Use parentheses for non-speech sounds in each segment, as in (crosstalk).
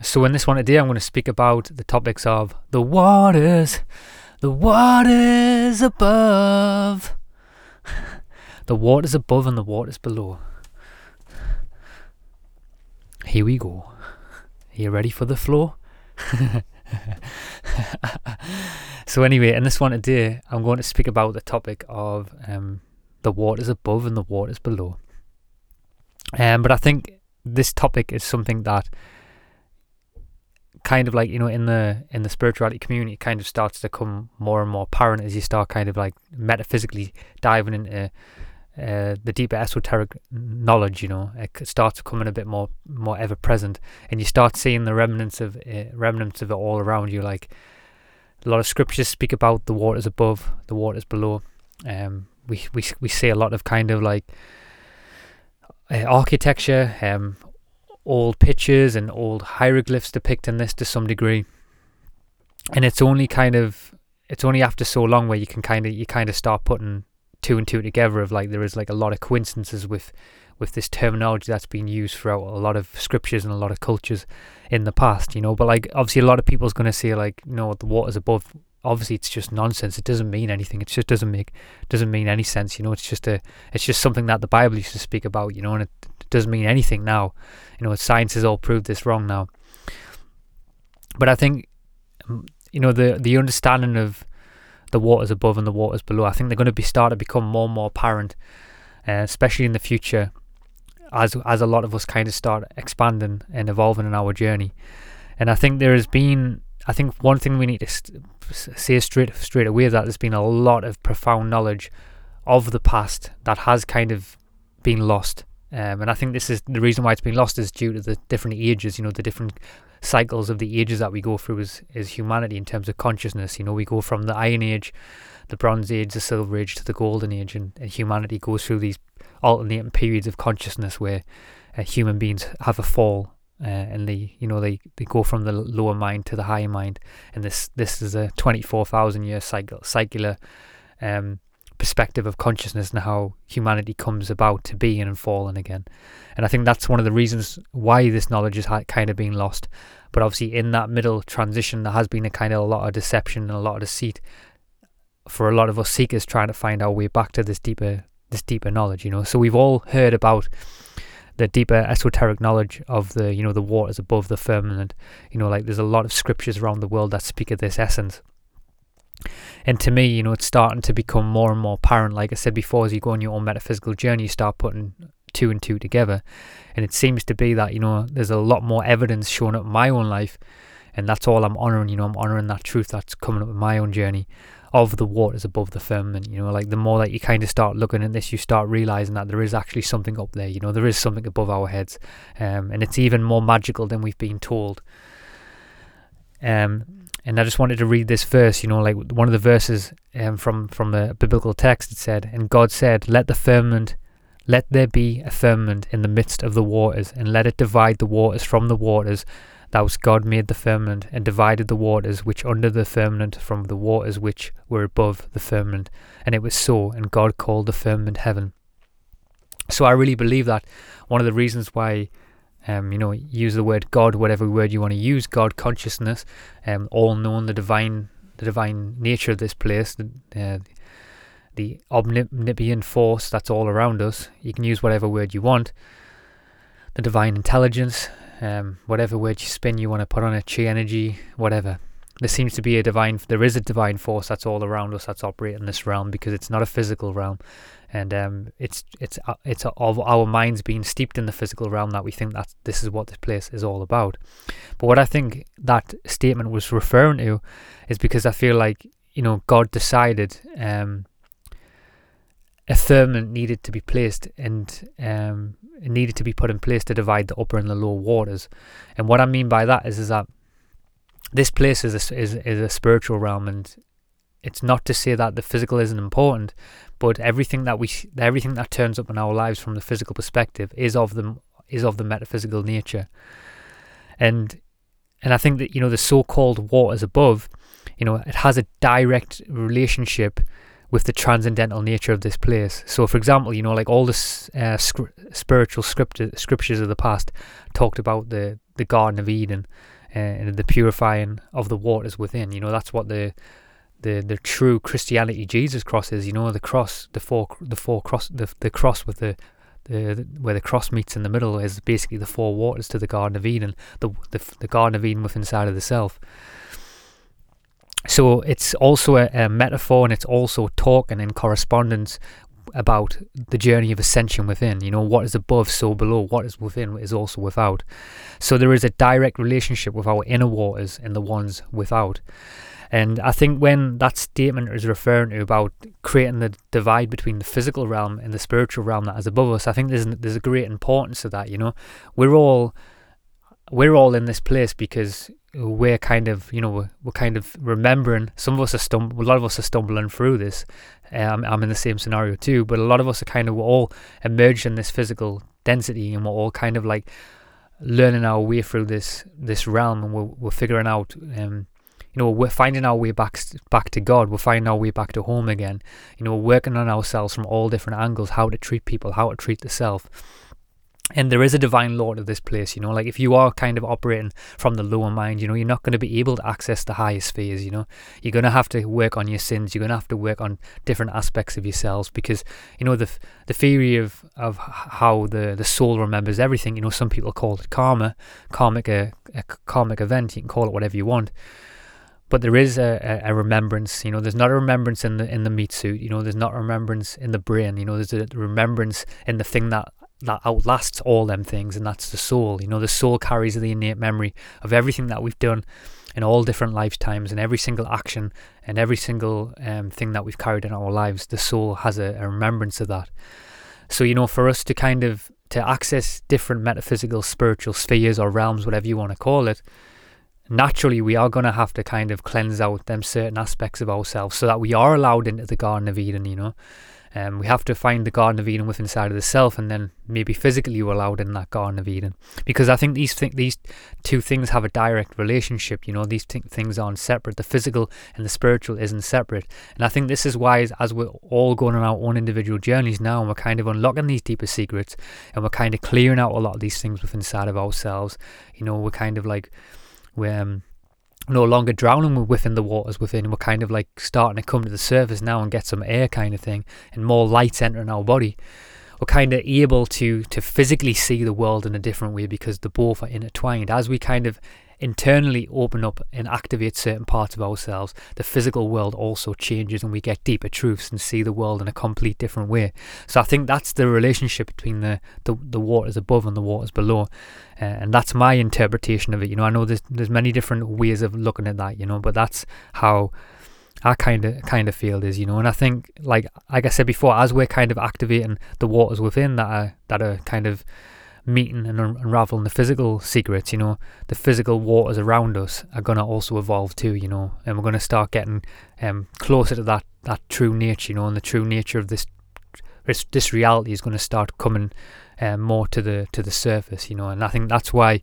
So, in this one today, I'm going to speak about the topics of the waters, the waters above, (laughs) the waters above, and the waters below. Here we go. Are you ready for the flow? (laughs) so, anyway, in this one today, I'm going to speak about the topic of um, the waters above and the waters below. Um, but I think this topic is something that kind of like you know in the in the spirituality community it kind of starts to come more and more apparent as you start kind of like metaphysically diving into uh, the deeper esoteric knowledge you know it starts becoming a bit more more ever present and you start seeing the remnants of it, remnants of it all around you. Like a lot of scriptures speak about the waters above the waters below. Um we we we see a lot of kind of like uh, architecture um old pictures and old hieroglyphs depicting this to some degree. And it's only kind of it's only after so long where you can kind of you kind of start putting two and two together of like there is like a lot of coincidences with with this terminology that's been used throughout a lot of scriptures and a lot of cultures in the past, you know. But like obviously a lot of people's gonna say like, you know, the water's above obviously it's just nonsense. It doesn't mean anything. It just doesn't make doesn't mean any sense. You know, it's just a it's just something that the Bible used to speak about. You know, and it doesn't mean anything now. You know, science has all proved this wrong now. But I think you know the the understanding of the waters above and the waters below. I think they're going to be start to become more and more apparent, uh, especially in the future, as as a lot of us kind of start expanding and evolving in our journey. And I think there has been I think one thing we need to st- say straight straight away is that there's been a lot of profound knowledge of the past that has kind of been lost. Um, and I think this is the reason why it's been lost is due to the different ages, you know, the different cycles of the ages that we go through as, as humanity in terms of consciousness. You know, we go from the Iron Age, the Bronze Age, the Silver Age to the Golden Age, and, and humanity goes through these alternating periods of consciousness where uh, human beings have a fall uh, and they you know they, they go from the lower mind to the higher mind and this this is a 24,000 year cycle circular um, perspective of consciousness and how humanity comes about to be and fallen again. And I think that's one of the reasons why this knowledge is kind of being lost. But obviously in that middle transition there has been a kind of a lot of deception and a lot of deceit for a lot of us seekers trying to find our way back to this deeper this deeper knowledge you know? So we've all heard about the deeper esoteric knowledge of the you know the waters above the firmament. You know like there's a lot of scriptures around the world that speak of this essence and to me you know it's starting to become more and more apparent like i said before as you go on your own metaphysical journey you start putting two and two together and it seems to be that you know there's a lot more evidence showing up in my own life and that's all i'm honoring you know i'm honoring that truth that's coming up in my own journey of the waters above the firmament. You know, like the more that you kind of start looking at this, you start realizing that there is actually something up there. You know, there is something above our heads, um, and it's even more magical than we've been told. Um, and I just wanted to read this verse. You know, like one of the verses um, from from the biblical text. It said, "And God said, Let the firmament." Let there be a firmament in the midst of the waters, and let it divide the waters from the waters, Thus God made the firmament, and divided the waters which under the firmament from the waters which were above the firmament. And it was so, and God called the firmament heaven. So I really believe that one of the reasons why, um, you know, use the word God, whatever word you want to use, God consciousness, um, all known the divine, the divine nature of this place, the, uh, the omnipotent force that's all around us. You can use whatever word you want. The divine intelligence, um, whatever word you spin you want to put on it, chi energy, whatever. There seems to be a divine, there is a divine force that's all around us that's operating this realm because it's not a physical realm, and um, it's it's uh, it's of our minds being steeped in the physical realm that we think that this is what this place is all about. But what I think that statement was referring to is because I feel like you know God decided um, a firmament needed to be placed and um, needed to be put in place to divide the upper and the lower waters. And what I mean by that is, is that this place is a, is, is a spiritual realm, and it's not to say that the physical isn't important, but everything that we everything that turns up in our lives from the physical perspective is of the is of the metaphysical nature. And and I think that you know the so-called waters above, you know, it has a direct relationship with the transcendental nature of this place. So, for example, you know, like all the uh, spiritual script- scriptures of the past talked about the the Garden of Eden and the purifying of the waters within. You know, that's what the the the true Christianity Jesus cross is. You know, the cross, the four the four cross the the cross with the the, where the cross meets in the middle is basically the four waters to the Garden of Eden, the the, the Garden of Eden within inside of the self. So it's also a, a metaphor and it's also talking in correspondence about the journey of ascension within. You know, what is above, so below. What is within is also without. So there is a direct relationship with our inner waters and the ones without. And I think when that statement is referring to about creating the divide between the physical realm and the spiritual realm that is above us, I think there's there's a great importance to that. You know, we're all we're all in this place because we're kind of you know we're, we're kind of remembering. Some of us are stum- a lot of us are stumbling through this. Um, I'm in the same scenario too, but a lot of us are kind of we're all emerged in this physical density, and we're all kind of like learning our way through this this realm, and we're we're figuring out. Um, you know, we're finding our way back back to God. We're finding our way back to home again. You know, we're working on ourselves from all different angles, how to treat people, how to treat the self. And there is a divine law to this place, you know, like if you are kind of operating from the lower mind, you know, you're not going to be able to access the higher spheres, you know. You're going to have to work on your sins, you're going to have to work on different aspects of yourselves because, you know, the the theory of, of how the, the soul remembers everything, you know, some people call it karma, karmic uh, a, a karmic event, you can call it whatever you want but there is a, a, remembrance you know there's not a remembrance in the in the meat suit you know there's not a remembrance in the brain you know there's a remembrance in the thing that that outlasts all them things and that's the soul you know the soul carries the innate memory of everything that we've done in all different lifetimes and every single action and every single um, thing that we've carried in our lives the soul has a, a remembrance of that so you know for us to kind of to access different metaphysical spiritual spheres or realms whatever you want to call it naturally we are going to have to kind of cleanse out them certain aspects of ourselves so that we are allowed into the Garden of Eden, you know. Um, we have to find the Garden of Eden within inside of the self, and then maybe physically we're allowed in that Garden of Eden. Because I think these th- these two things have a direct relationship. You know, these th- things aren't separate. The physical and the spiritual isn't separate. And I think this is why, as, as we're all going on our own individual journeys now, and we're kind of unlocking these deeper secrets, and we're kind of clearing out a lot of these things within inside of ourselves. You know, we're kind of like we're um, no longer drowning within the waters within. We're kind of like starting to come to the surface now and get some air kind of thing and more light entering our body. We're kind of able to to physically see the world in a different way because the both are intertwined. As we kind of internally open up and activate certain parts of ourselves, the physical world also changes and we get deeper truths and see the world in a complete different way. So I think that's the relationship between the, the, the waters above and the waters below. Uh, and that's my interpretation of it. You know, I know there's there's many different ways of looking at that, you know, but that's how I kind of kind of feel is, you know, and I think like like I said before, as we're kind of activating the waters within that are that are kind of meeting and unraveling the physical secrets, you know, the physical waters around us are going to also evolve too, you know, and we're going to start getting um, closer to that, that true nature, you know, and the true nature of this this, this reality is going to start coming um, more to the to the surface, you know, and I think that's why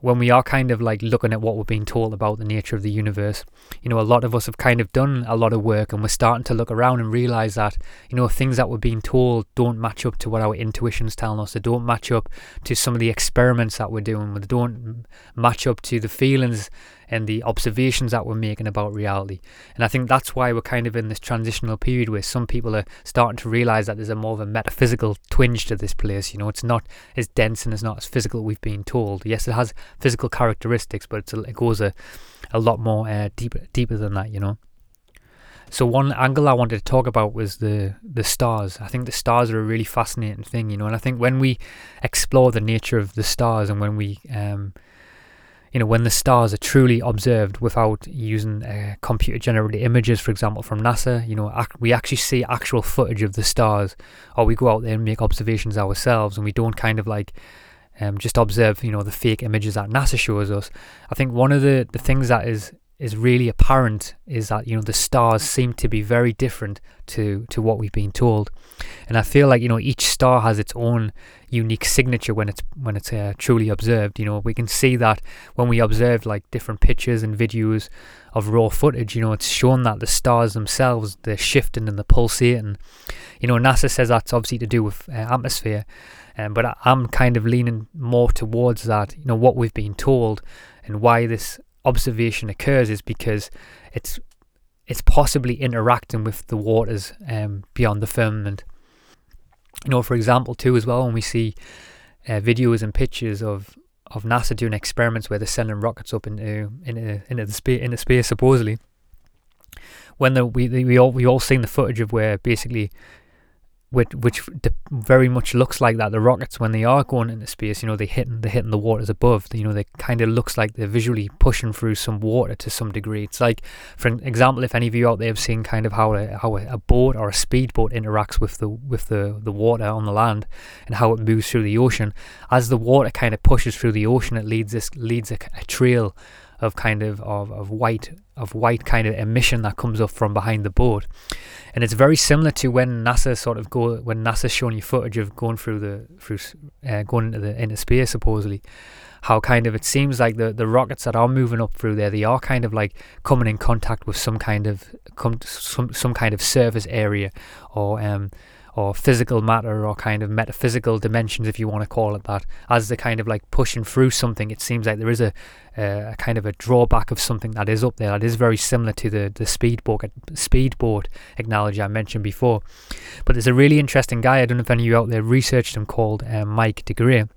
when we are kind of like looking at what we're being told about the nature of the universe, you know, a lot of us have kind of done a lot of work and we're starting to look around and realize that, you know, things that we're being told don't match up to what our intuition's telling us. They don't match up to some of the experiments that we're doing. They don't match up to the feelings and the observations that we're making about reality. And I think that's why we're kind of in this transitional period where some people are starting to realize that there's a more of a metaphysical twinge to this place. You know, it's not as dense and it's not as physical we've been told. Yes, it has physical characteristics, but a, it goes a, a lot more uh, deeper deeper than that. You know. So one angle I wanted to talk about was the the stars. I think the stars are a really fascinating thing, you know, and I think when we explore the nature of the stars and when we um, you know, when the stars are truly observed without using uh, computer generated images, for example, from NASA, you know, ac- we actually see actual footage of the stars, or we go out there and make observations ourselves, and we don't kind of like um, just observe, you know, the fake images that NASA shows us. I think one of the, the things that is is really apparent is that you know the stars seem to be very different to to what we've been told. And i feel like you know each star has its own unique signature when it's when it's uh, truly observed. You know we can see that when we observe like different pictures and videos of raw footage you know it's shown that the stars themselves they're shifting and they're pulsating. You know nasa says that's obviously to do with uh, atmosphere um, but I, i'm kind of leaning more towards that you know what we've been told and why this observation occurs is because it's it's possibly interacting with the waters um, beyond the firmament. You know, for example, too, as well, when we see uh, videos and pictures of of NASA doing experiments where they're sending rockets up into into into the space into space supposedly. When the, we we all we all seen the footage of where basically which which very much looks like that. The rockets, when they are going into space, you know, they hitting they hitting the waters above. You know, they kind of looks like they're visually pushing through some water to some degree. It's like, for example, if any of you out there have seen kind of how a, how a boat or a speedboat interacts with the with the the water on the land and how it moves through the ocean. As the water kind of pushes through the ocean, it leads this leads a, a trail of kind of, of of white of white kind of emission that comes up from behind the boat and it's very similar to when NASA sort of go when NASA's showing you footage of going through the through uh, going into the into space supposedly how kind of it seems like the the rockets that are moving up through there they are kind of like coming in contact with some kind of some some kind of surface area or um or physical matter or kind of metaphysical dimensions, if you want to call it that, as they're kind of like pushing through something. It seems like there is a, a kind of a drawback of something that is up there that is very similar to the the speedboat speedboat analogy I mentioned before. But there's a really interesting guy. I don't know if any of you out there researched him called um, Mike deGruy,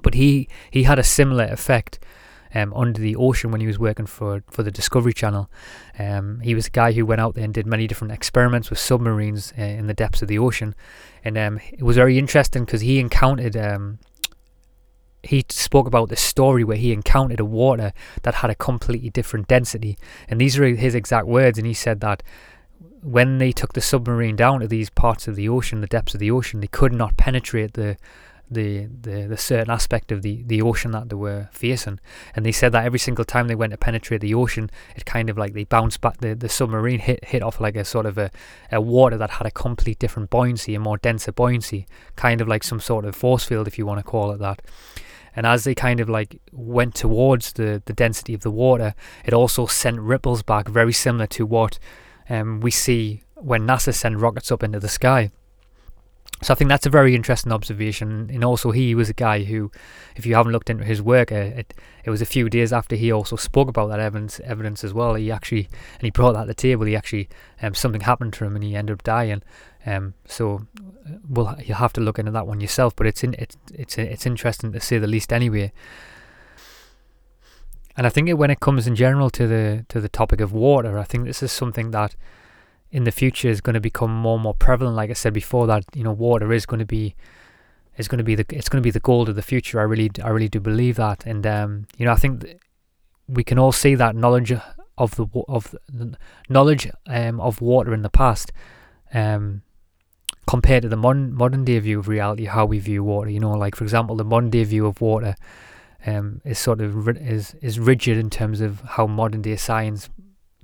but he he had a similar effect um, under the ocean when he was working for, for the Discovery Channel. Um, he was a guy who went out there and did many different experiments with submarines uh, in the depths of the ocean. And um, it was very interesting because he encountered, um, he spoke about this story where he encountered a water that had a completely different density. And these are his exact words. And he said that when they took the submarine down to these parts of the ocean, the depths of the ocean, they could not penetrate the the, the, the certain aspect of the, the ocean that they were facing. And they said that every single time they went to penetrate the ocean, it kind of like they bounced back, the, the submarine hit, hit off like a sort of a, a water that had a complete different buoyancy, a more denser buoyancy, kind of like some sort of force field, if you want to call it that. And as they kind of like went towards the, the density of the water, it also sent ripples back, very similar to what um, we see when NASA send rockets up into the sky. So I think that's a very interesting observation. And also, he was a guy who, if you haven't looked into his work, uh, it it was a few days after he also spoke about that evidence evidence as well. He actually and he brought that to the table. He actually um, something happened to him and he ended up dying. Um, so, uh, well, you'll have to look into that one yourself. But it's in it's it's it's interesting to say the least, anyway. And I think it, when it comes in general to the to the topic of water, I think this is something that in the future is going to become more and more prevalent. Like I said before, that you know water is going to be is going to be the it's going to be the gold of the future. I really I really do believe that, and um, you know I think we can all see that knowledge of the of the knowledge um, of water in the past. Um, compared to the modern modern day view of reality, how we view water. You know, like for example, the modern day view of water um, is sort of is is rigid in terms of how modern day science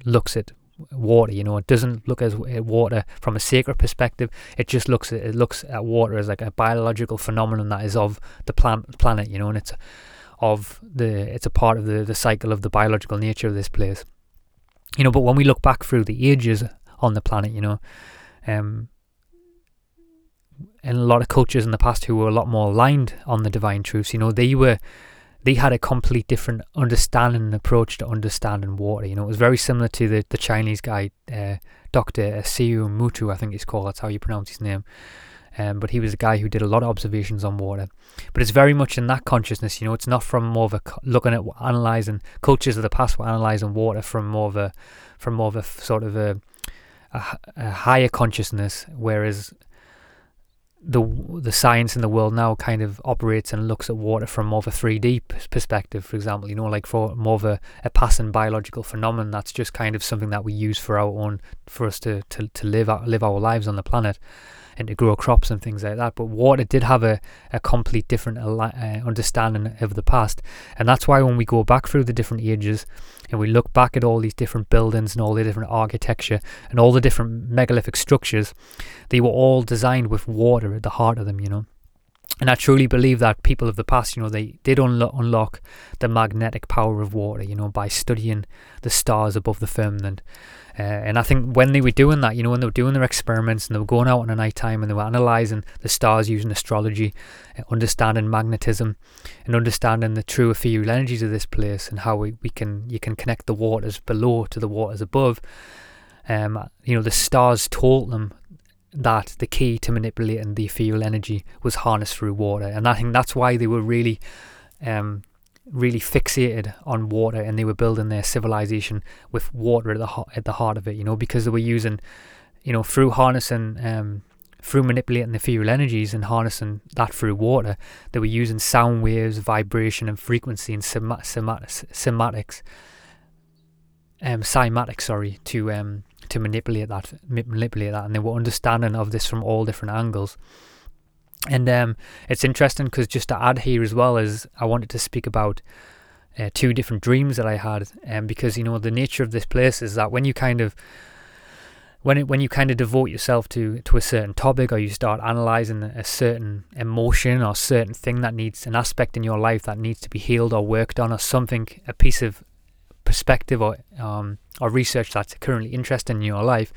looks at water. You know, it doesn't look at water from a sacred perspective. It just looks at it looks at water as like a biological phenomenon that is of the plan- planet. You know, and it's of the it's a part of the the cycle of the biological nature of this place. You know, but when we look back through the ages on the planet, you know, um, and a lot of cultures in the past who were a lot more aligned on the divine truths, you know, they were they had a complete different understanding and approach to understanding water. You know, it was very similar to the, the Chinese guy, uh, Dr. Siu Mutu, I think he's called, that's how you pronounce his name. Um, but he was a guy who did a lot of observations on water. But it's very much in that consciousness, you know, it's not from more of a looking at analysing cultures of the past, we're analysing water from more of a, from more of a sort of a, a, a higher consciousness, whereas the the science in the world now kind of operates and looks at water from more of a 3D perspective, for example, you know, like for more of a, a passing biological phenomenon that's just kind of something that we use for our own, for us to, to, to live, our, live our lives on the planet. And to grow crops and things like that. But water did have a, a complete different uh, understanding of the past, and that's why when we go back through the different ages and we look back at all these different buildings and all the different architecture and all the different megalithic structures, they were all designed with water at the heart of them. You know. And I truly believe that people of the past, you know, they did unlo- unlock the magnetic power of water, you know, by studying the stars above the firmament. Uh, and I think when they were doing that, you know, when they were doing their experiments and they were going out in the night time and they were analysing the stars using astrology, uh, understanding magnetism and understanding the true ethereal energies of this place and how we, we can you can connect the waters below to the waters above. Um, you know, the stars told them that the key to manipulating the ethereal energy was harnessed through water, and I think that's why they were really, um, really fixated on water, and they were building their civilization with water at the heart, at the heart of it. You know, because they were using, you know, through harnessing, um, through manipulating the ethereal energies and harnessing that through water, they were using sound waves, vibration, and frequency and cymatics, um, cymatics, sorry, to um to manipulate that, manipulate that, and they were understanding of this from all different angles. And um, it's interesting because just to add here as well is I wanted to speak about uh, two different dreams that I had, um, because you know the nature of this place is that when you kind of when it, when you kind of devote yourself to to a certain topic or you start analyzing a certain emotion or certain thing that needs an aspect in your life that needs to be healed or worked on or something a piece of perspective or um, or research that's currently interesting in your life,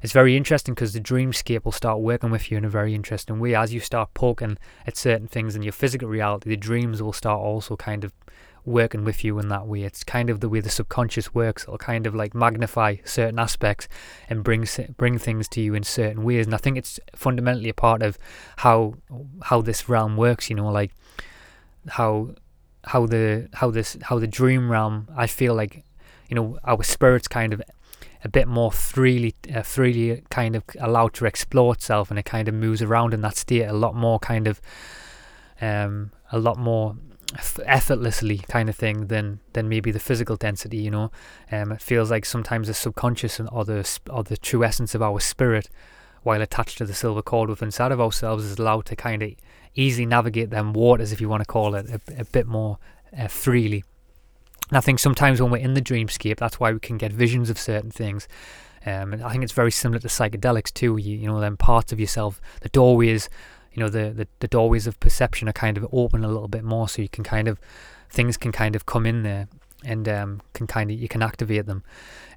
it's very interesting because the dreamscape will start working with you in a very interesting way. As you start poking at certain things in your physical reality, the dreams will start also kind of working with you in that way. It's kind of the way the subconscious works. It'll kind of like magnify certain aspects and bring bring things to you in certain ways. And I think it's fundamentally a part of how how this realm works. You know, like how how the how this how the dream realm I feel like you know our spirits kind of a bit more freely uh, freely kind of allowed to explore itself and it kind of moves around in that state a lot more kind of um a lot more effortlessly kind of thing than than maybe the physical density you know? Um it feels like sometimes the subconscious and or the or the true essence of our spirit while attached to the silver cord within inside of ourselves is allowed to kind of easily navigate them waters, if you want to call it, a, a bit more uh, freely. And I think sometimes when we're in the dreamscape, that's why we can get visions of certain things. Um, and I think it's very similar to psychedelics too. You, you know, then parts of yourself, the doorways, you know, the, the, the doorways of perception are kind of open a little bit more, so you can kind of things can kind of come in there and um, can kind of you can activate them.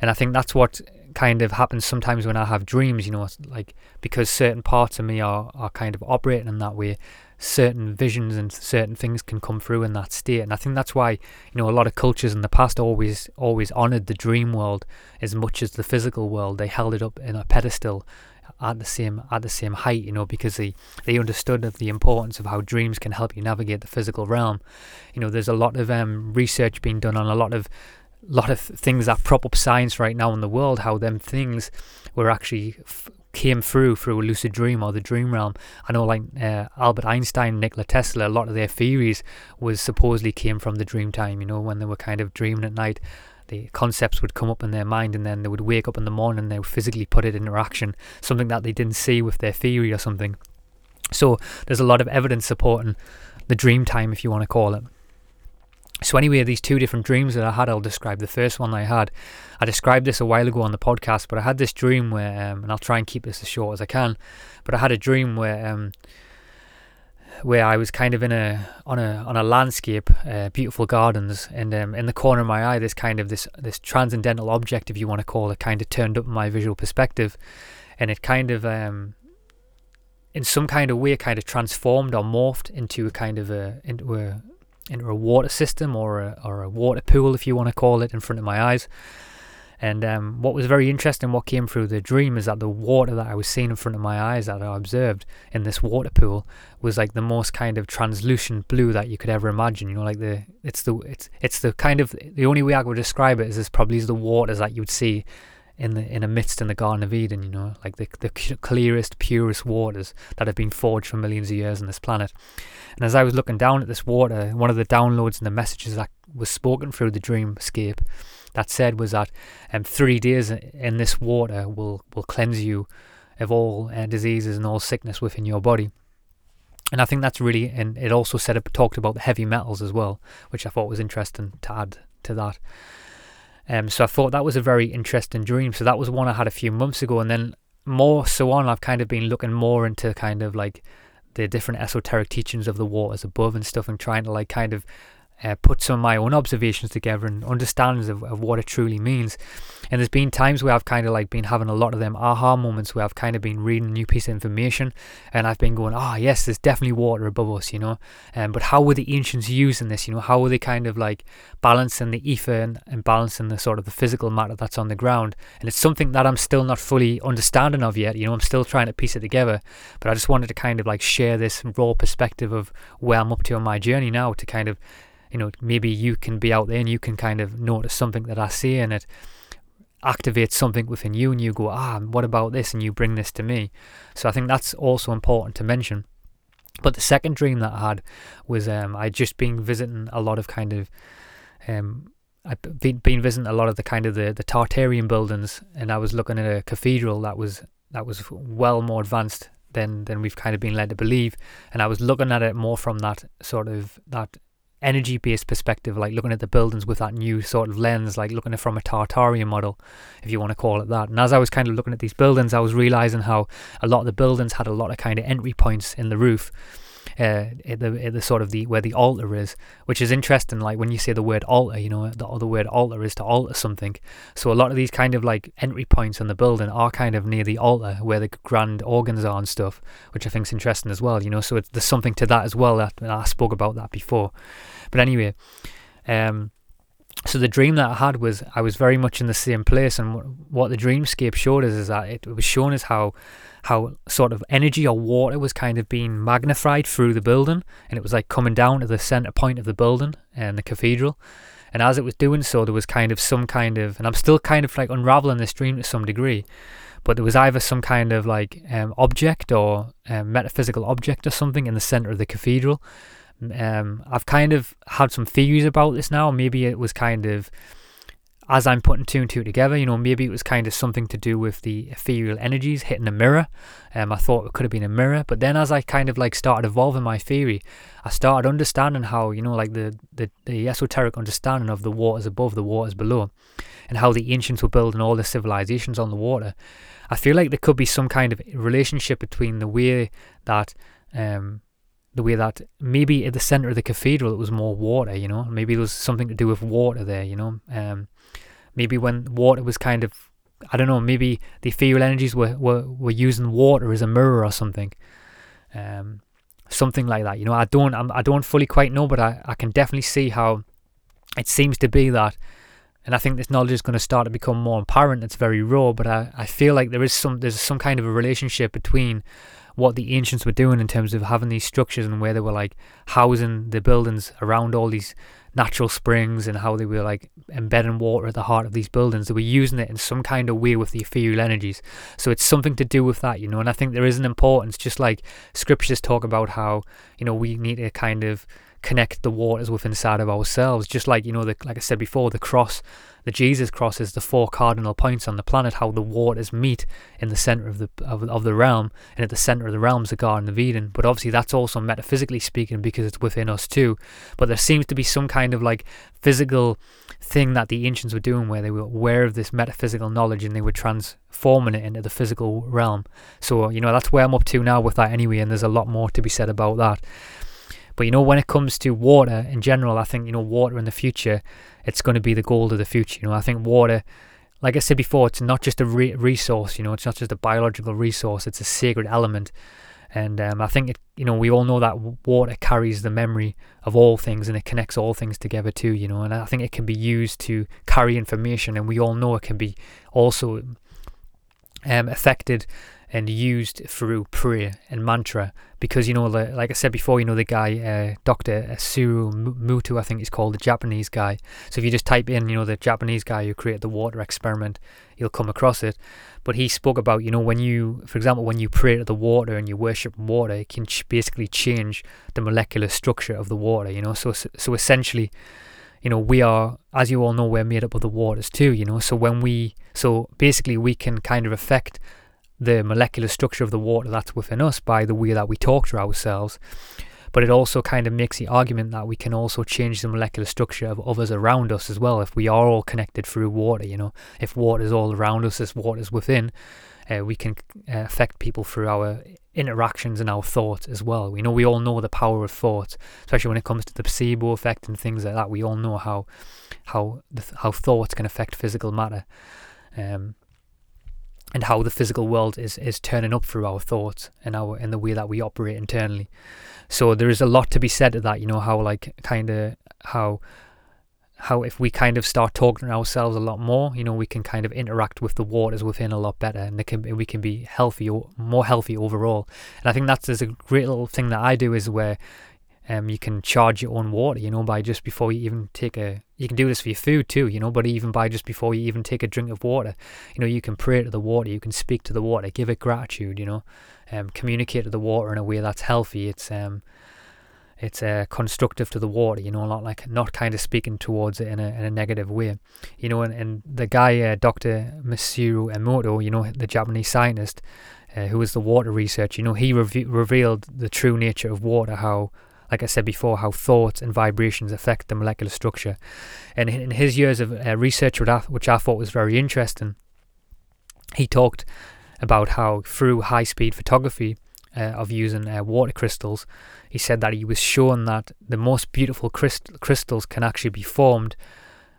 And I think that's what kind of happens sometimes when I have dreams. You know, like because certain parts of me are are kind of operating in that way certain visions and certain things can come through in that state. And i think that's why you know a lot of cultures in the past always always honored the dream world as much as the physical world. They held it up in a pedestal at the same at the same height you know because they they understood of the importance of how dreams can help you navigate the physical realm. You know there's a lot of um, research being done on a lot of lot of things that prop up science right now in the world how them things were actually f- came through through a lucid dream or the dream realm. I know, like uh, Albert Einstein, Nikola Tesla, a lot of their theories was supposedly came from the dream time. You know, when they were kind of dreaming at night, the concepts would come up in their mind, and then they would wake up in the morning and they would physically put it into action, something that they didn't see with their theory or something. So there's a lot of evidence supporting the dream time, if you want to call it. So anyway, these two different dreams that I had, I'll describe. The first one I had, I described this a while ago on the podcast, but I had this dream where, um, and I'll try and keep this as short as I can, but I had a dream where, um, where I was kind of in a on a on a landscape, uh, beautiful gardens, and um, in the corner of my eye, this kind of this this transcendental object, if you want to call it, kind of turned up my visual perspective, and it kind of um, in some kind of way, kind of transformed or morphed into a kind of a into a into a water system or a, or a water pool, if you want to call it, in front of my eyes. And um, what was very interesting, what came through the dream, is that the water that I was seeing in front of my eyes, that I observed in this water pool, was like the most kind of translucent blue that you could ever imagine. You know, like the it's the it's it's the kind of the only way I would describe it is this probably is the waters that you would see in the in a midst in the Garden of Eden, you know, like the the clearest, purest waters that have been forged for millions of years on this planet. And as I was looking down at this water, one of the downloads and the messages that was spoken through the dreamscape that said was that um, three days in this water will will cleanse you of all uh, diseases and all sickness within your body. And I think that's really, and it also said it talked about the heavy metals as well, which I thought was interesting to add to that. Um, so I thought that was a very interesting dream. So that was one I had a few months ago, and then more so on, I've kind of been looking more into kind of like the different esoteric teachings of the waters above and stuff, and trying to like kind of uh, put some of my own observations together and understandings of, of what it truly means. And there's been times where I've kind of like been having a lot of them aha moments where I've kind of been reading a new piece of information and I've been going, ah, oh, yes, there's definitely water above us, you know. Um, but how were the ancients using this? You know, how were they kind of like balancing the ether and, and balancing the sort of the physical matter that's on the ground? And it's something that I'm still not fully understanding of yet. You know, I'm still trying to piece it together. But I just wanted to kind of like share this raw perspective of where I'm up to on my journey now to kind of you know, maybe you can be out there and you can kind of notice something that I see and it activates something within you and you go, ah, what about this? And you bring this to me. So I think that's also important to mention. But the second dream that I had was um, I'd just been visiting a lot of kind of um, I've been, been visiting a lot of the kind of the, the Tartarian buildings, and I was looking at a cathedral that was that was well more advanced than than we've kind of been led to believe, and I was looking at it more from that sort of that energy based perspective, like looking at the buildings with that new sort of lens, like looking at from a Tartarian model, if you want to call it that. And as I was kind of looking at these buildings, I was realizing how a lot of the buildings had a lot of kind of entry points in the roof uh, at the at the sort of the where the altar is, which is interesting. Like when you say the word altar, you know, the other word altar is to alter something. So a lot of these kind of like entry points in the building are kind of near the altar where the grand organs are and stuff, which I think is interesting as well. You know, so there's something to that as well. That I spoke about that before, but anyway, um, so the dream that I had was I was very much in the same place, and what the dreamscape showed us is that it was showing us how how sort of energy or water was kind of being magnified through the building and it was like coming down to the center point of the building and the cathedral. And as it was doing so there was kind of some kind of and i'm still kind of like unraveling this dream to some degree but there was either some kind of like um, object or um, metaphysical object or something in the center of the cathedral. Um, i've kind of had some theories about this now. Maybe it was kind of as I'm putting two and two together, you know, maybe it was kind of something to do with the ethereal energies hitting a mirror. Um, I thought it could have been a mirror, but then as I kind of like started evolving my theory, I started understanding how, you know, like the, the, the esoteric understanding of the waters above, the waters below, and how the ancients were building all the civilizations on the water. I feel like there could be some kind of relationship between the way that um, the way that maybe at the center of the cathedral it was more water, you know, maybe there was something to do with water there, you know. Um, maybe when water was kind of I don't know, maybe the ethereal energies were, were, were using water as a mirror or something. Um, something like that. You know, I don't I'm, I do not fully quite know, but I, I can definitely see how it seems to be that and I think this knowledge is going to start to become more apparent. It's very raw, but I, I feel like there is some there's some kind of a relationship between what the ancients were doing in terms of having these structures and where they were like housing the buildings around all these natural springs and how they were like embedding water at the heart of these buildings. They were using it in some kind of way with the ethereal energies. So it's something to do with that, you know. And I think there is an importance, just like scriptures talk about how, you know, we need to kind of connect the waters within inside of ourselves. Just like, you know, the, like I said before, the cross the Jesus cross is the four cardinal points on the planet, how the waters meet in the center of the of, of the realm, and at the center of the realm is the Garden of Eden. But obviously, that's also metaphysically speaking because it's within us too. But there seems to be some kind of like physical thing that the ancients were doing where they were aware of this metaphysical knowledge and they were transforming it into the physical realm. So, you know, that's where I'm up to now with that anyway, and there's a lot more to be said about that. But you know, when it comes to water in general, I think you know water in the future, it's going to be the gold of the future. You know, I think water, like I said before, it's not just a re- resource. You know, it's not just a biological resource. It's a sacred element, and um, I think it. You know, we all know that water carries the memory of all things, and it connects all things together too. You know, and I think it can be used to carry information, and we all know it can be also um, affected and used through prayer and mantra because you know the, like I said before you know the guy uh, Dr. Suru Muto I think he's called the Japanese guy. So if you just type in you know the Japanese guy who created the water experiment you'll come across it. But he spoke about you know when you for example when you pray to the water and you worship water it can ch- basically change the molecular structure of the water you know. So so essentially you know we are as you all know we're made up of the waters too you know. So when we so basically we can kind of affect the molecular structure of the water that's within us by the way that we talk to ourselves. But it also kind of makes the argument that we can also change the molecular structure of others around us as well. If we are all connected through water, you know, if water is all around us, as water is within, uh, we can uh, affect people through our interactions and our thoughts as well. We know we all know the power of thought, especially when it comes to the placebo effect and things like that. We all know how how the, how thoughts can affect physical matter. Um, and how the physical world is is turning up through our thoughts and our and the way that we operate internally. So there is a lot to be said to that, you know, how like kind of how how if we kind of start talking to ourselves a lot more, you know, we can kind of interact with the waters within a lot better, and can we can be healthy, more healthy overall. And I think that's there's a great little thing that I do is where um, you can charge your own water, you know, by just before you even take a. You can do this for your food too, you know, but even by just before you even take a drink of water, you know, you can pray to the water, you can speak to the water, give it gratitude, you know, um, communicate to the water in a way that's healthy. It's um, it's uh, constructive to the water, you know, not like not kind of speaking towards it in a, in a negative way, you know. And, and the guy, uh, Dr. Masaru Emoto, you know, the Japanese scientist uh, who was the water researcher, you know, he re- revealed the true nature of water, how like I said before, how thoughts and vibrations affect the molecular structure. And in his years of uh, research, which I thought was very interesting, he talked about how through high speed photography uh, of using uh, water crystals, he said that he was shown that the most beautiful crystal- crystals can actually be formed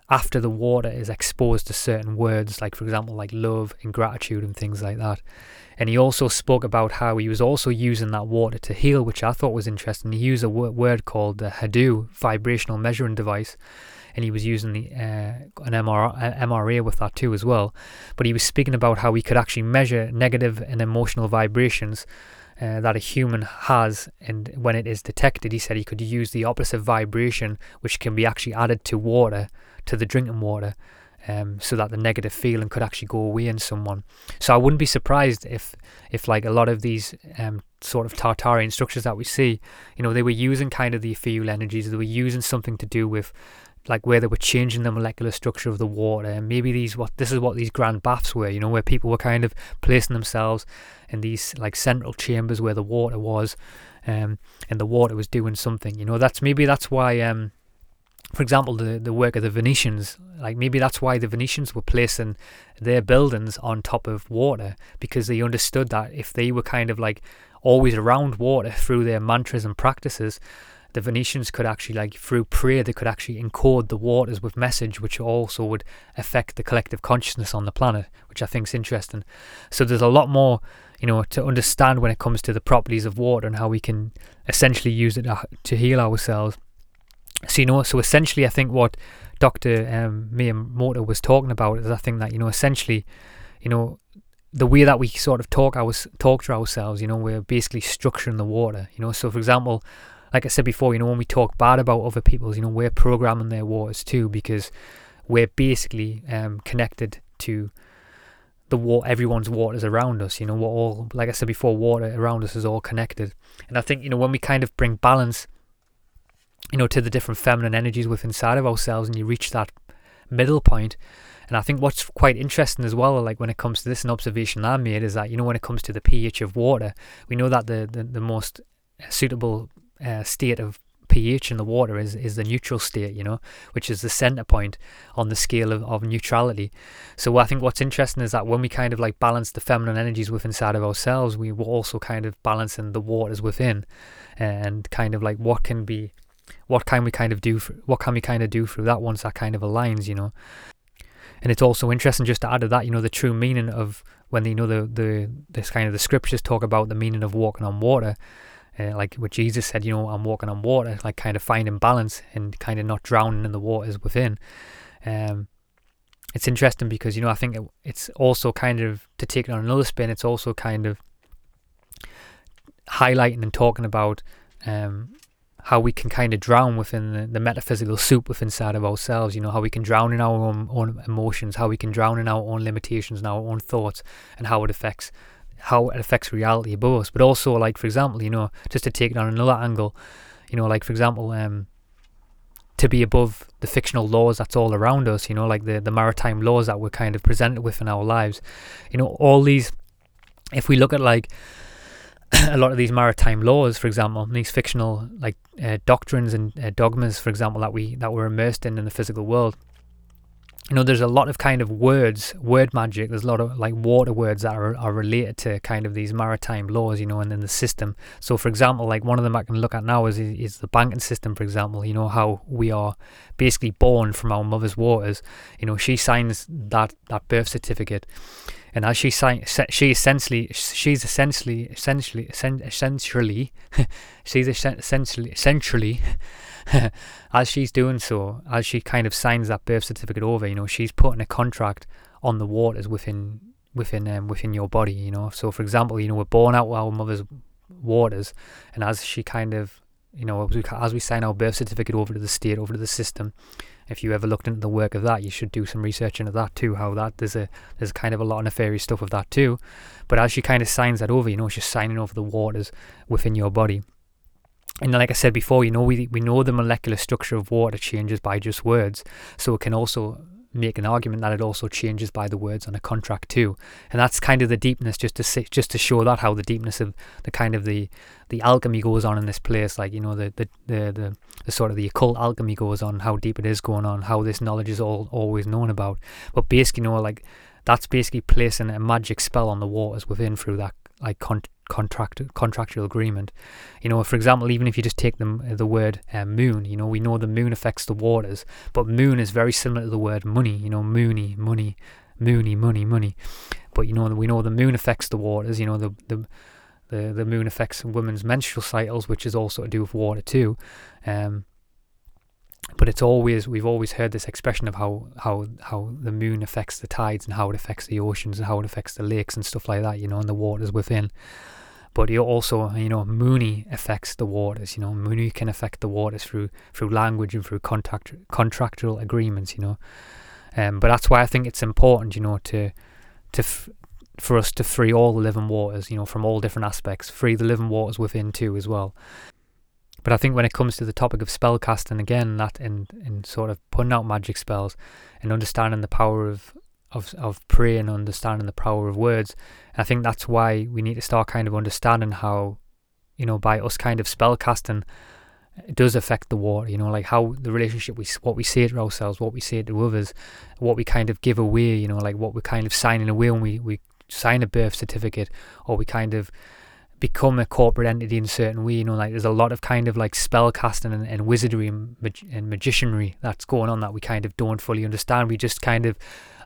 after the water is exposed to certain words, like for example, like love and gratitude and things like that. And he also spoke about how he was also using that water to heal, which I thought was interesting. He used a word called the Hado vibrational measuring device, and he was using the, uh, an MR, MRA with that too as well. But he was speaking about how he could actually measure negative and emotional vibrations uh, that a human has, and when it is detected, he said he could use the opposite vibration, which can be actually added to water, to the drinking water, um, so that the negative feeling could actually go away in someone. So I wouldn't be surprised if, if like a lot of these um, sort of Tartarian structures that we see, you know, they were using kind of the ethereal energies, they were using something to do with like where they were changing the molecular structure of the water and maybe these what this is what these grand baths were you know where people were kind of placing themselves in these like central chambers where the water was um, and the water was doing something you know? That's maybe that's why um, for example, the, the work of the Venetians, like maybe that's why the Venetians were placing their buildings on top of water because they understood that if they were kind of like always around water through their mantras and practices, the Venetians could actually, like through prayer, they could actually encode the waters with message, which also would affect the collective consciousness on the planet, which I think is interesting. So there's a lot more, you know, to understand when it comes to the properties of water and how we can essentially use it to heal ourselves. So you know, so essentially, I think what Doctor um, Miyamoto was talking about is I think that you know, essentially, you know, the way that we sort of talk our talk to ourselves, you know, we're basically structuring the water. You know, so for example, like I said before, you know, when we talk bad about other people's, you know, we're programming their waters too because we're basically um, connected to the water, everyone's waters around us. You know, we're all, like I said before, water around us is all connected. And I think, you know, when we kind of bring balance you know, to the different feminine energies within inside of ourselves, and you reach that middle point. And I think what's quite interesting as well, like when it comes to this, an observation I made is that you know when it comes to the pH of water, we know that the the, the most suitable uh, state of pH in the water is, is the neutral state, you know, which is the center point on the scale of, of neutrality. So I think what's interesting is that when we kind of like balance the feminine energies within inside of ourselves, we will also kind of balancing the waters within. And kind of like what can be what can we kind of do for, what can we kind of do through that once that kind of aligns you know? And it's also interesting just to add to that you know the true meaning of when you know the the this kind of the scriptures talk about the meaning of walking on water uh, like what Jesus said you know I'm walking on water like kind of finding balance and kind of not drowning in the waters within um it's interesting because you know I think it's also kind of to take it on another spin it's also kind of highlighting and talking about um, how we can kind of drown within the, the, metaphysical soup within inside of ourselves. You know, how we can drown in our own, own emotions, how we can drown in our own limitations and our own thoughts, and how it affects how it affects reality above us. But also, like for example, you know, just to take it on another angle, you know, like for example, um, to be above the fictional laws that's all around us. You know, like the the maritime laws that we're kind of presented with in our lives. You know, all these if we look at like (coughs) a lot of these maritime laws, for example, these fictional like uh, doctrines and uh, dogmas, for example, that we that we're immersed in in the physical world, you know, there's a lot of kind of words, word magic. There's a lot of like water words that are, are related to kind of these maritime laws, you know, and then the system. So, for example, like one of them I can look at now is is the banking system. For example, you know how we are basically born from our mother's waters. You know, she signs that that birth certificate, and as she signs, she essentially she's essentially essentially essentially (laughs) she's essentially essentially (laughs) as she's doing so, as she kind of signs that birth certificate over, you know, she's putting a contract on the waters within within um, within your body, you know. So, for example, you know, we're born out of our mother's waters, and as she kind of, you know, as we, as we sign our birth certificate over to the state, over to the system, if you ever looked into the work of that, you should do some research into that too. How that there's a there's kind of a lot of nefarious stuff of that too. But as she kind of signs that over, you know, she's signing over the waters within your body and like I said before, you know, we we know the molecular structure of water changes by just words, so it can also make an argument that it also changes by the words on a contract too, and that's kind of the deepness just to say, just to show that how the deepness of the kind of the the alchemy goes on in this place, like you know the the the the, the sort of the occult alchemy goes on, how deep it is going on, how this knowledge is all always known about, but basically, you know, like that's basically placing a magic spell on the waters within through that like con- contract contractual agreement. You know, for example, even if you just take the the word uh, moon, you know, we know the moon affects the waters, but moon is very similar to the word money. You know, moony, money, moony, money, money. But you know, we know the moon affects the waters. You know, the the the, the moon affects women's menstrual cycles, which is also to do with water too. Um, but it's always we've always heard this expression of how how how the moon affects the tides and how it affects the oceans and how it affects the lakes and stuff like that you know and the waters within but it also you know moony affects the waters you know moony can affect the waters through through language and through contact contractual agreements you know. Um, but that's why I think it's important you know to to f- for us to free all the living waters you know from all different aspects free the living waters within too as well. But I think when it comes to the topic of spellcasting, again, that in, in sort of putting out magic spells and understanding the power of of of prayer and understanding the power of words, I think that's why we need to start kind of understanding how, you know, by us kind of spellcasting, it does affect the water. You know, like how the relationship we what we say to ourselves, what we say to others, what we kind of give away. You know, like what we're kind of signing away when we we sign a birth certificate, or we kind of become a corporate entity in a certain way. You know, like there's a lot of kind of like spell casting and, and wizardry and, mag- and magicianry that's going on that we kind of don't fully understand. We just kind of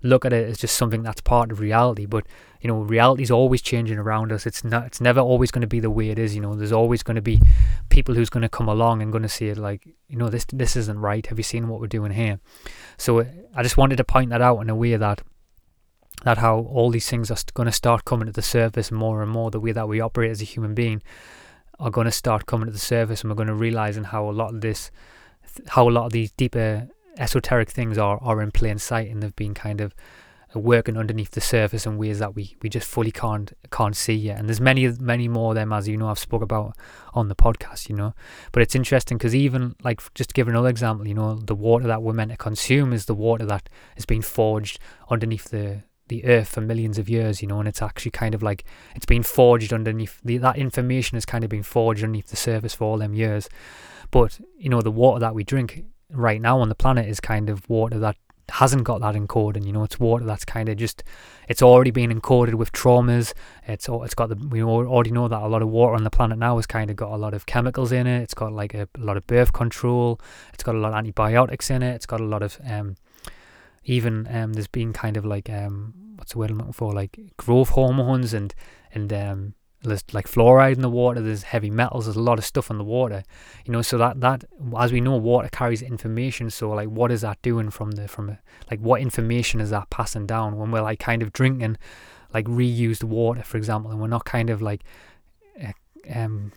look at it as just something that's part of reality. But you know, reality is always changing around us. It's not. It's never always going to be the way it is. You know, there's always going to be people who's going to come along and going to see it like, you know, this this isn't right. Have you seen what we're doing here? So uh, I just wanted to point that out in a way that that how all these things are going to start coming to the surface more and more. The way that we operate as a human being are going to start coming to the surface, and we're going to realizing how a lot of this, how a lot of these deeper esoteric things are are in plain sight, and they've been kind of uh, working underneath the surface in ways that we, we just fully can't can't see yet. And there's many many more of them, as you know, I've spoke about on the podcast. You know, but it's interesting because even like just to give another example, you know, the water that we're meant to consume is the water that has been forged underneath the the earth for millions of years, you know, and it's actually kind of like it's been forged underneath the, that information has kind of been forged underneath the surface for all them years. But you know, the water that we drink right now on the planet is kind of water that hasn't got that encoding. You know, it's water that's kind of just it's already been encoded with traumas. It's it's got the we already know that a lot of water on the planet now has kind of got a lot of chemicals in it. It's got like a, a lot of birth control. It's got a lot of antibiotics in it. It's got a lot of um, even um, there's been kind of like um, what's the word I'm looking for, like growth hormones and and um, there's like fluoride in the water. There's heavy metals. There's a lot of stuff in the water, you know. So that that as we know, water carries information. So like, what is that doing from the from like what information is that passing down when we're like kind of drinking like reused water, for example, and we're not kind of like uh, um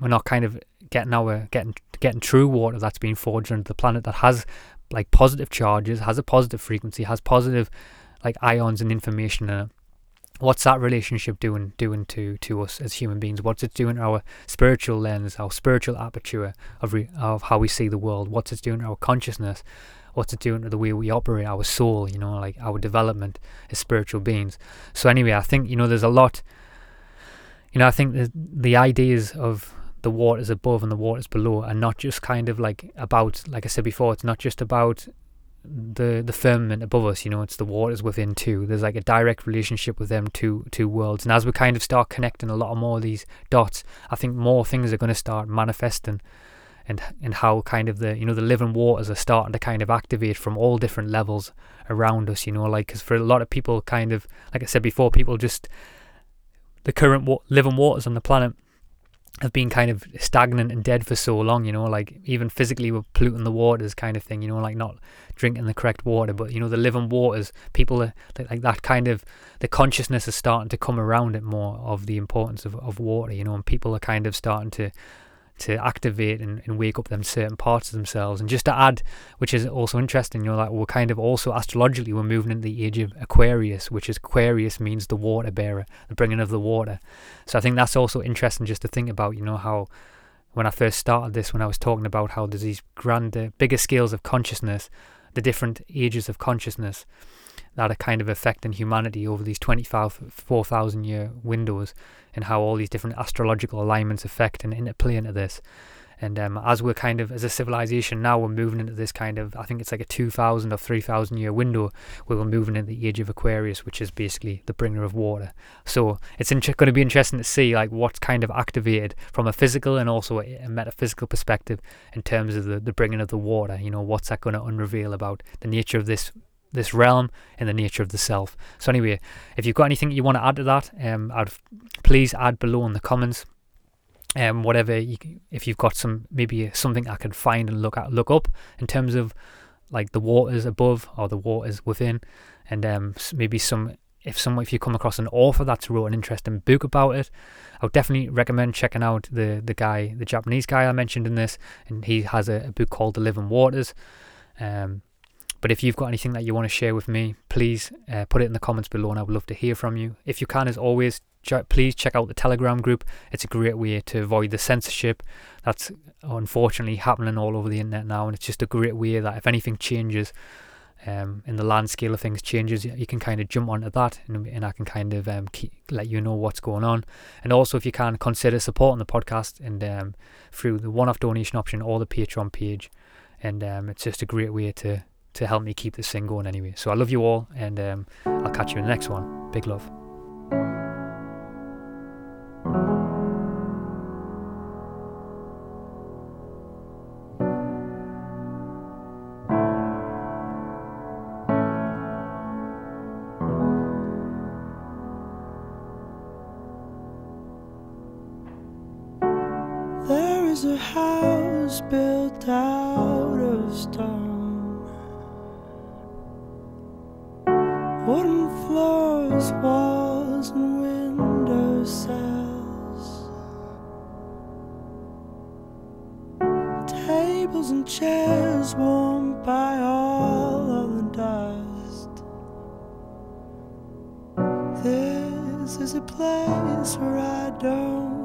we're not kind of getting our getting getting true water that's been forged under the planet that has like positive charges, has a positive frequency, has positive like ions and information in it. What's that relationship doing doing to to us as human beings? What's it doing to our spiritual lens, our spiritual aperture of re, of how we see the world? What's it doing our consciousness? What's it doing to the way we operate, our soul? You know, like our development as spiritual beings. So anyway, I think you know there's a lot you know, I think the, the ideas of the waters above and the waters below are not just kind of like about, like I said before, it's not just about the the firmament above us. You know, it's the waters within too. There's like a direct relationship with them two two worlds. And as we kind of start connecting a lot more of these dots, I think more things are going to start manifesting and and how kind of the you know the living waters are starting to kind of activate from all different levels around us you know like because for a lot of people kind of like i said before people just the current wa- living waters on the planet have been kind of stagnant and dead for so long you know like even physically we're polluting the waters kind of thing you know like not drinking the correct water but you know the living waters people are like that kind of the consciousness is starting to come around it more of the importance of, of water you know and people are kind of starting to to activate and, and wake up them certain parts of themselves. And just to add, which is also interesting, you know, like we're kind of also astrologically we're moving into the age of Aquarius, which is Aquarius means the water bearer, the bringing of the water. So I think that's also interesting just to think about, you know, how when I first started this, when I was talking about how there's these grander, bigger scales of consciousness, the different ages of consciousness that are kind of affecting humanity over these 25, 4,000 year windows and how all these different astrological alignments affect and interplay into this. And um, as we're kind of, as a civilization now, we're moving into this kind of, I think it's like a 2,000 or 3,000 year window where we're moving into the age of Aquarius, which is basically the bringer of water. So it's in- going to be interesting to see like what's kind of activated from a physical and also a, a metaphysical perspective in terms of the, the bringing of the water. You know, what's that going to unreveal about the nature of this this realm and the nature of the self. So anyway, if you've got anything you want to add to that, um, I'd please add below in the comments. Um, whatever you, if you've got some maybe something I can find and look at look up in terms of like the waters above or the waters within, and um, maybe some if some if you come across an author that's wrote an interesting book about it, I would definitely recommend checking out the the guy, the Japanese guy I mentioned in this, and he has a, a book called The Living Waters. Um, but if you've got anything that you want to share with me, please uh, put it in the comments below and I would love to hear from you. If you can, as always, please check out the Telegram group. It's a great way to avoid the censorship that's unfortunately happening all over the internet now. And it's just a great way that if anything changes, um, in the land scale of things changes, you can kind of jump onto that and, and I can kind of um, keep, let you know what's going on. And also, if you can, consider supporting the podcast and um, through the one off donation option or the Patreon page. And um, it's just a great way to to help me keep this thing going anyway. So I love you all, and um, I'll catch you in the next one. Big love. Is a place where I don't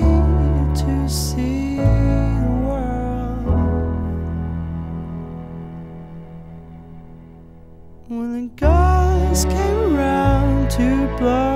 to see When the guys came around to blow